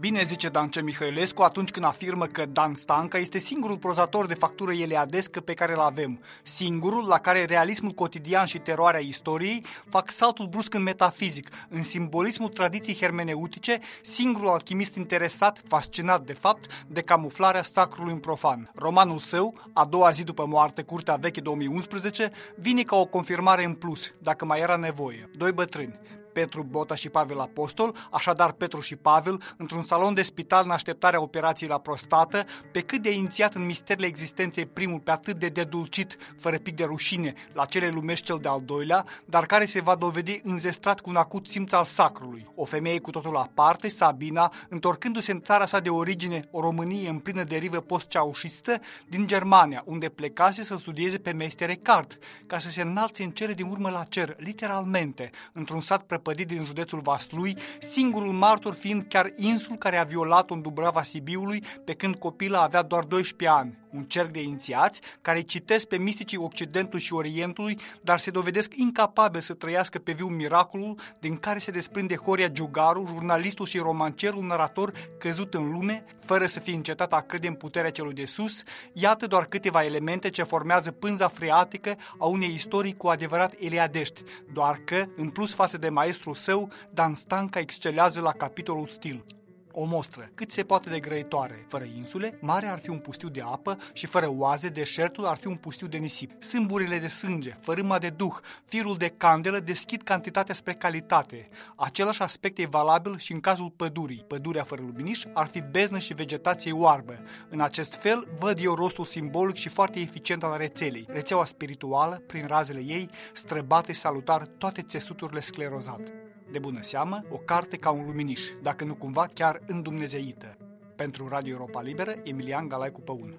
Bine zice Dance Mihailescu atunci când afirmă că Dan Stanca este singurul prozator de factură eleadescă pe care îl avem, singurul la care realismul cotidian și teroarea istoriei fac saltul brusc în metafizic, în simbolismul tradiției hermeneutice, singurul alchimist interesat, fascinat de fapt, de camuflarea sacrului în profan. Romanul său, a doua zi după moarte, Curtea Veche 2011, vine ca o confirmare în plus, dacă mai era nevoie. Doi bătrâni, Petru Bota și Pavel Apostol, așadar Petru și Pavel, într-un salon de spital în așteptarea operației la prostată, pe cât de inițiat în misterile existenței primul, pe atât de dedulcit, fără pic de rușine, la cele lumești cel de-al doilea, dar care se va dovedi înzestrat cu un acut simț al sacrului. O femeie cu totul aparte, Sabina, întorcându-se în țara sa de origine, o Românie în plină derivă post-ceaușistă, din Germania, unde plecase să studieze pe mestere cart, ca să se înalțe în cele din urmă la cer, literalmente, într-un sat prăpădit prăpădit din județul Vaslui, singurul martor fiind chiar insul care a violat-o în Dubrava Sibiului pe când copila avea doar 12 ani. Un cerc de inițiați care citesc pe misticii Occidentului și Orientului, dar se dovedesc incapabili să trăiască pe viu miracolul din care se desprinde Horia Giugaru, jurnalistul și romancerul narator căzut în lume, fără să fie încetat a crede în puterea celui de sus, iată doar câteva elemente ce formează pânza freatică a unei istorii cu adevărat eliadești, doar că, în plus față de mai maestrul său, Dan Stanca excelează la capitolul stil. O mostră cât se poate de grăitoare. Fără insule, marea ar fi un pustiu de apă și fără oaze, deșertul ar fi un pustiu de nisip. Sâmburile de sânge, fărâma de duh, firul de candelă deschid cantitatea spre calitate. Același aspect e valabil și în cazul pădurii. Pădurea fără luminiș ar fi beznă și vegetație oarbă. În acest fel, văd eu rostul simbolic și foarte eficient al rețelei. Rețeaua spirituală, prin razele ei, străbate salutar toate țesuturile sclerozate. De bună seamă, o carte ca un luminiș, dacă nu cumva chiar îndumnezeită. Pentru Radio Europa Liberă, Emilian Galaicu Păun.